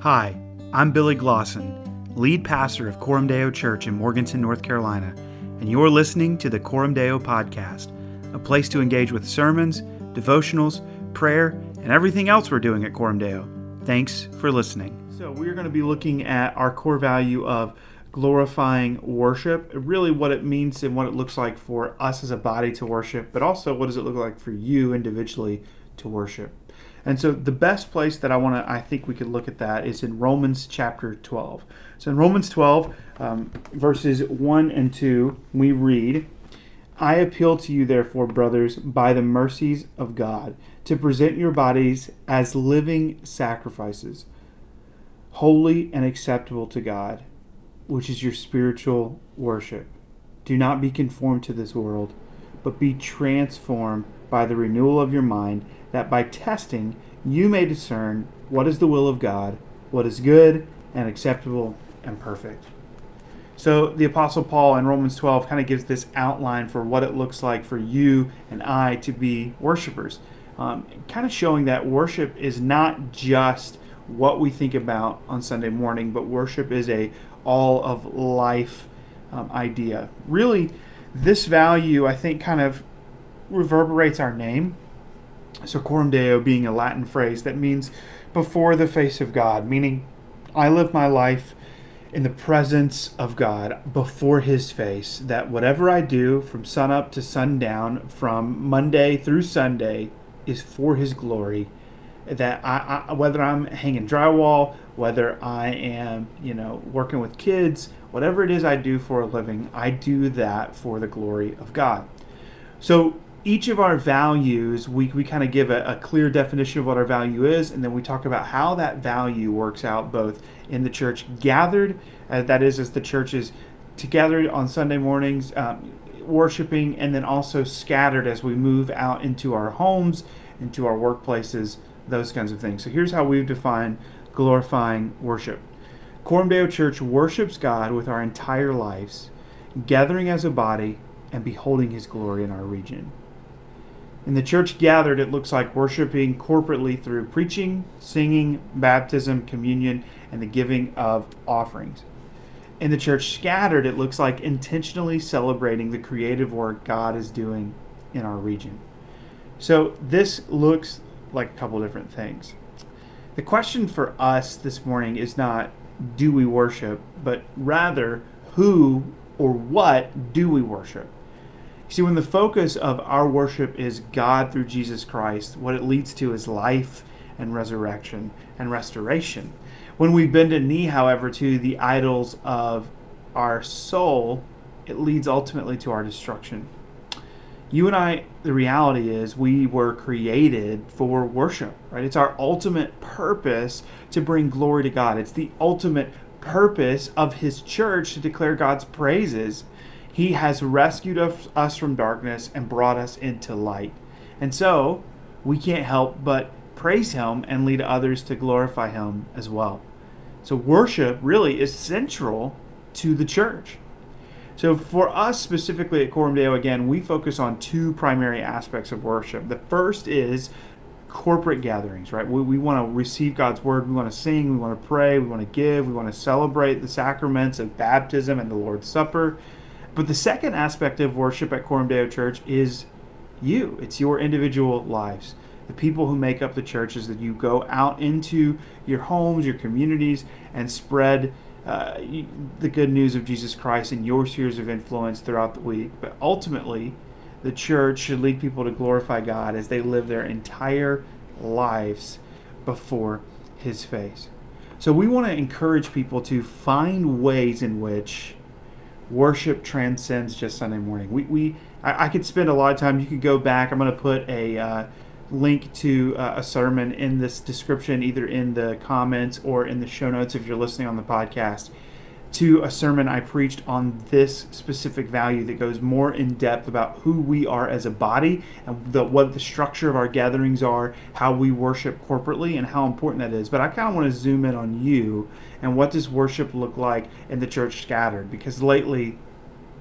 Hi, I'm Billy Glosson, lead pastor of Coram Deo Church in Morganton, North Carolina, and you're listening to the Coram Deo Podcast, a place to engage with sermons, devotionals, prayer, and everything else we're doing at Coram Deo. Thanks for listening. So, we're going to be looking at our core value of glorifying worship, really what it means and what it looks like for us as a body to worship, but also what does it look like for you individually to worship. And so the best place that I want to, I think we could look at that is in Romans chapter 12. So in Romans 12, um, verses 1 and 2, we read, I appeal to you, therefore, brothers, by the mercies of God, to present your bodies as living sacrifices, holy and acceptable to God, which is your spiritual worship. Do not be conformed to this world, but be transformed by the renewal of your mind that by testing you may discern what is the will of God, what is good and acceptable and perfect. So the Apostle Paul in Romans 12 kind of gives this outline for what it looks like for you and I to be worshipers, um, kind of showing that worship is not just what we think about on Sunday morning, but worship is a all of life um, idea. Really, this value I think kind of reverberates our name so, coram deo being a Latin phrase that means before the face of God, meaning I live my life in the presence of God before His face, that whatever I do from sunup to sundown, from Monday through Sunday, is for His glory. That I, I, whether I'm hanging drywall, whether I am, you know, working with kids, whatever it is I do for a living, I do that for the glory of God. So each of our values, we, we kind of give a, a, clear definition of what our value is, and then we talk about how that value works out both in the church gathered, uh, that is, as the church is together on Sunday mornings, um, worshiping, and then also scattered as we move out into our homes, into our workplaces, those kinds of things. So here's how we've defined glorifying worship. Coram Deo Church worships God with our entire lives, gathering as a body and beholding his glory in our region. In the church gathered, it looks like worshiping corporately through preaching, singing, baptism, communion, and the giving of offerings. In the church scattered, it looks like intentionally celebrating the creative work God is doing in our region. So this looks like a couple different things. The question for us this morning is not do we worship, but rather who or what do we worship? See, when the focus of our worship is God through Jesus Christ, what it leads to is life and resurrection and restoration. When we bend a knee, however, to the idols of our soul, it leads ultimately to our destruction. You and I, the reality is, we were created for worship, right? It's our ultimate purpose to bring glory to God. It's the ultimate purpose of His church to declare God's praises he has rescued us from darkness and brought us into light. And so, we can't help but praise Him and lead others to glorify Him as well. So, worship really is central to the church. So, for us specifically at Coram Deo, again, we focus on two primary aspects of worship. The first is corporate gatherings, right? We, we want to receive God's word, we want to sing, we want to pray, we want to give, we want to celebrate the sacraments of baptism and the Lord's Supper. But the second aspect of worship at Coram Deo Church is you. It's your individual lives. The people who make up the church is that you go out into your homes, your communities, and spread uh, the good news of Jesus Christ in your spheres of influence throughout the week. But ultimately, the church should lead people to glorify God as they live their entire lives before His face. So we want to encourage people to find ways in which worship transcends just Sunday morning. We, we I, I, could spend a lot of time. You could go back. I'm going to put a uh, link to uh, a sermon in this description, either in the comments or in the show notes if you're listening on the podcast, to a sermon I preached on this specific value that goes more in depth about who we are as a body and the, what the structure of our gatherings are, how we worship corporately, and how important that is. But I kind of want to zoom in on you and what does worship look like in the church scattered? Because lately,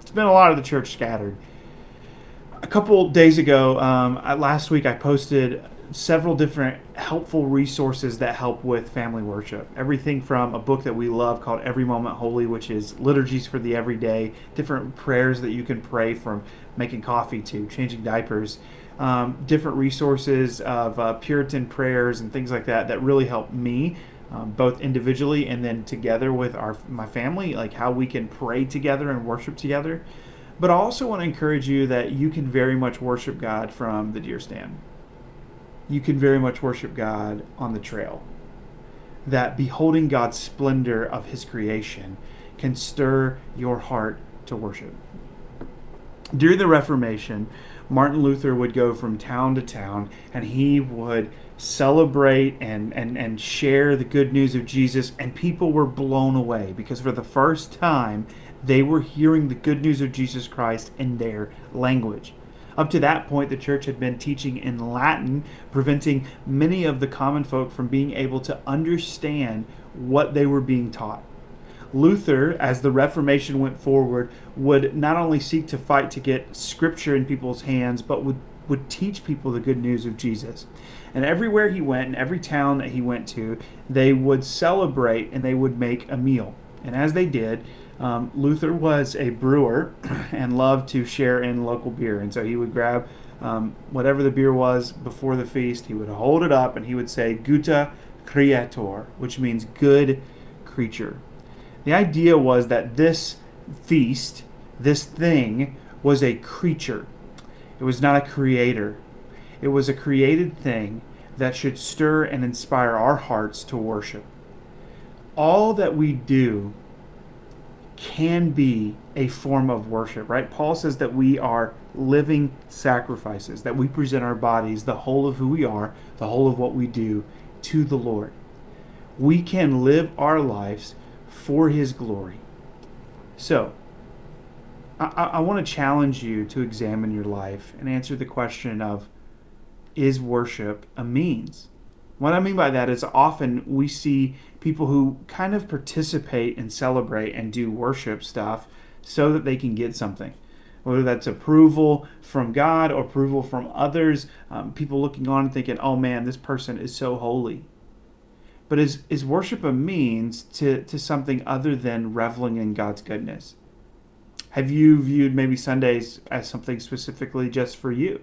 it's been a lot of the church scattered. A couple days ago, um, last week, I posted several different helpful resources that help with family worship. Everything from a book that we love called Every Moment Holy, which is liturgies for the everyday, different prayers that you can pray from making coffee to changing diapers, um, different resources of uh, Puritan prayers and things like that that really help me. Um, both individually and then together with our my family, like how we can pray together and worship together. But I also want to encourage you that you can very much worship God from the deer stand you can very much worship God on the trail. That beholding God's splendor of His creation can stir your heart to worship. During the Reformation, Martin Luther would go from town to town and he would celebrate and, and, and share the good news of Jesus, and people were blown away because for the first time they were hearing the good news of Jesus Christ in their language. Up to that point, the church had been teaching in Latin, preventing many of the common folk from being able to understand what they were being taught. Luther, as the Reformation went forward, would not only seek to fight to get scripture in people's hands, but would, would teach people the good news of Jesus. And everywhere he went, in every town that he went to, they would celebrate and they would make a meal. And as they did, um, Luther was a brewer and loved to share in local beer, and so he would grab um, whatever the beer was before the feast. He would hold it up and he would say "Gutta Creator," which means good creature. The idea was that this feast, this thing, was a creature. It was not a creator. It was a created thing that should stir and inspire our hearts to worship. All that we do can be a form of worship, right? Paul says that we are living sacrifices, that we present our bodies, the whole of who we are, the whole of what we do, to the Lord. We can live our lives for His glory. So, I, I want to challenge you to examine your life and answer the question of is worship a means? What I mean by that is often we see people who kind of participate and celebrate and do worship stuff so that they can get something. Whether that's approval from God or approval from others, um, people looking on and thinking, oh man, this person is so holy. But is, is worship a means to, to something other than reveling in God's goodness? Have you viewed maybe Sundays as something specifically just for you?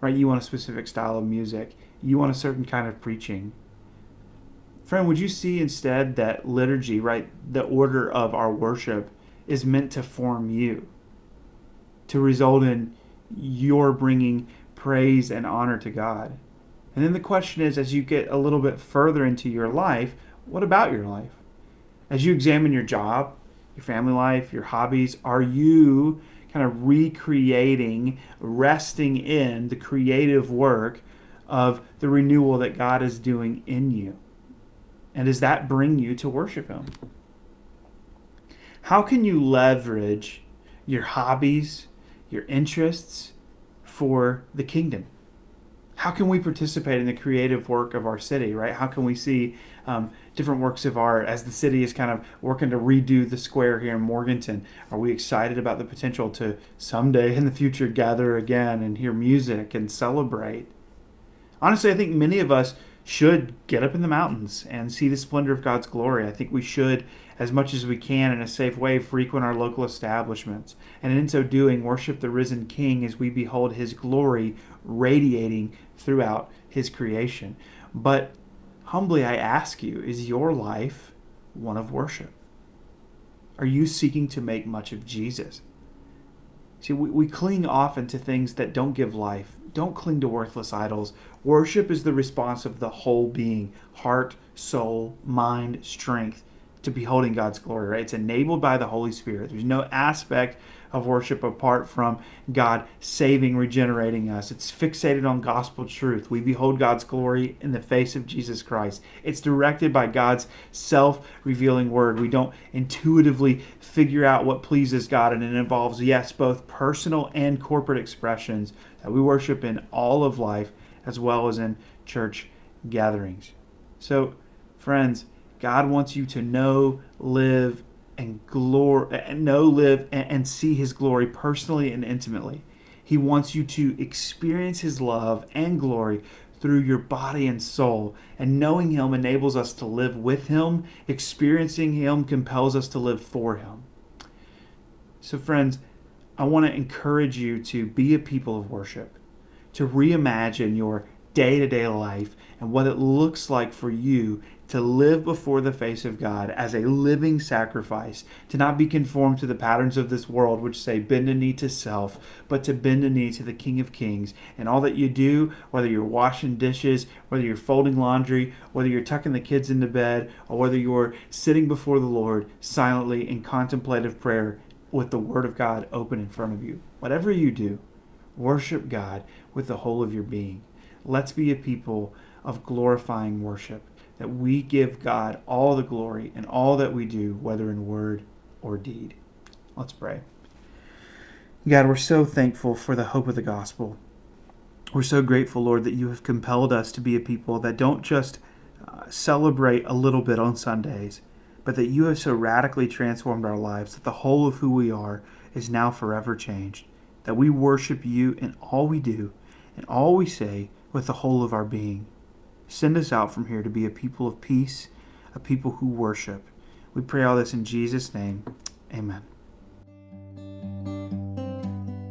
Right? You want a specific style of music you want a certain kind of preaching. Friend, would you see instead that liturgy, right, the order of our worship is meant to form you, to result in your bringing praise and honor to God? And then the question is as you get a little bit further into your life, what about your life? As you examine your job, your family life, your hobbies, are you kind of recreating, resting in the creative work of the renewal that God is doing in you? And does that bring you to worship Him? How can you leverage your hobbies, your interests for the kingdom? How can we participate in the creative work of our city, right? How can we see um, different works of art as the city is kind of working to redo the square here in Morganton? Are we excited about the potential to someday in the future gather again and hear music and celebrate? honestly, I think many of us should get up in the mountains and see the splendor of God's glory. I think we should, as much as we can in a safe way, frequent our local establishments. And in so doing, worship the risen King as we behold his glory radiating throughout his creation. But humbly, I ask you, is your life one of worship? Are you seeking to make much of Jesus? See, we, we cling often to things that don't give life. Don't cling to worthless idols. Worship is the response of the whole being heart, soul, mind, strength to beholding God's glory, right? It's enabled by the Holy Spirit. There's no aspect of worship apart from God saving, regenerating us. It's fixated on gospel truth. We behold God's glory in the face of Jesus Christ. It's directed by God's self revealing word. We don't intuitively figure out what pleases God, and it involves, yes, both personal and corporate expressions that we worship in all of life as well as in church gatherings. So, friends, God wants you to know, live, and glory, know, live, and see His glory personally and intimately. He wants you to experience His love and glory through your body and soul. And knowing Him enables us to live with Him. Experiencing Him compels us to live for Him. So, friends, I want to encourage you to be a people of worship, to reimagine your day to day life and what it looks like for you to live before the face of God as a living sacrifice, to not be conformed to the patterns of this world, which say bend a knee to self, but to bend a knee to the King of Kings. And all that you do, whether you're washing dishes, whether you're folding laundry, whether you're tucking the kids into bed, or whether you're sitting before the Lord silently in contemplative prayer with the Word of God open in front of you, whatever you do, worship God with the whole of your being. Let's be a people of glorifying worship that we give God all the glory in all that we do, whether in word or deed. Let's pray. God, we're so thankful for the hope of the gospel. We're so grateful, Lord, that you have compelled us to be a people that don't just uh, celebrate a little bit on Sundays, but that you have so radically transformed our lives that the whole of who we are is now forever changed. That we worship you in all we do and all we say with the whole of our being. Send us out from here to be a people of peace, a people who worship. We pray all this in Jesus' name. Amen.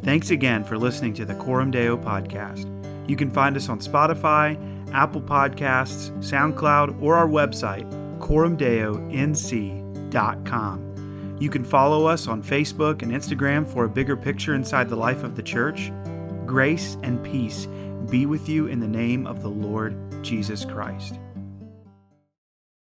Thanks again for listening to the Coram Deo podcast. You can find us on Spotify, Apple Podcasts, SoundCloud, or our website, coramdeonc.com. You can follow us on Facebook and Instagram for a bigger picture inside the life of the church. Grace and peace be with you in the name of the Lord Jesus Christ.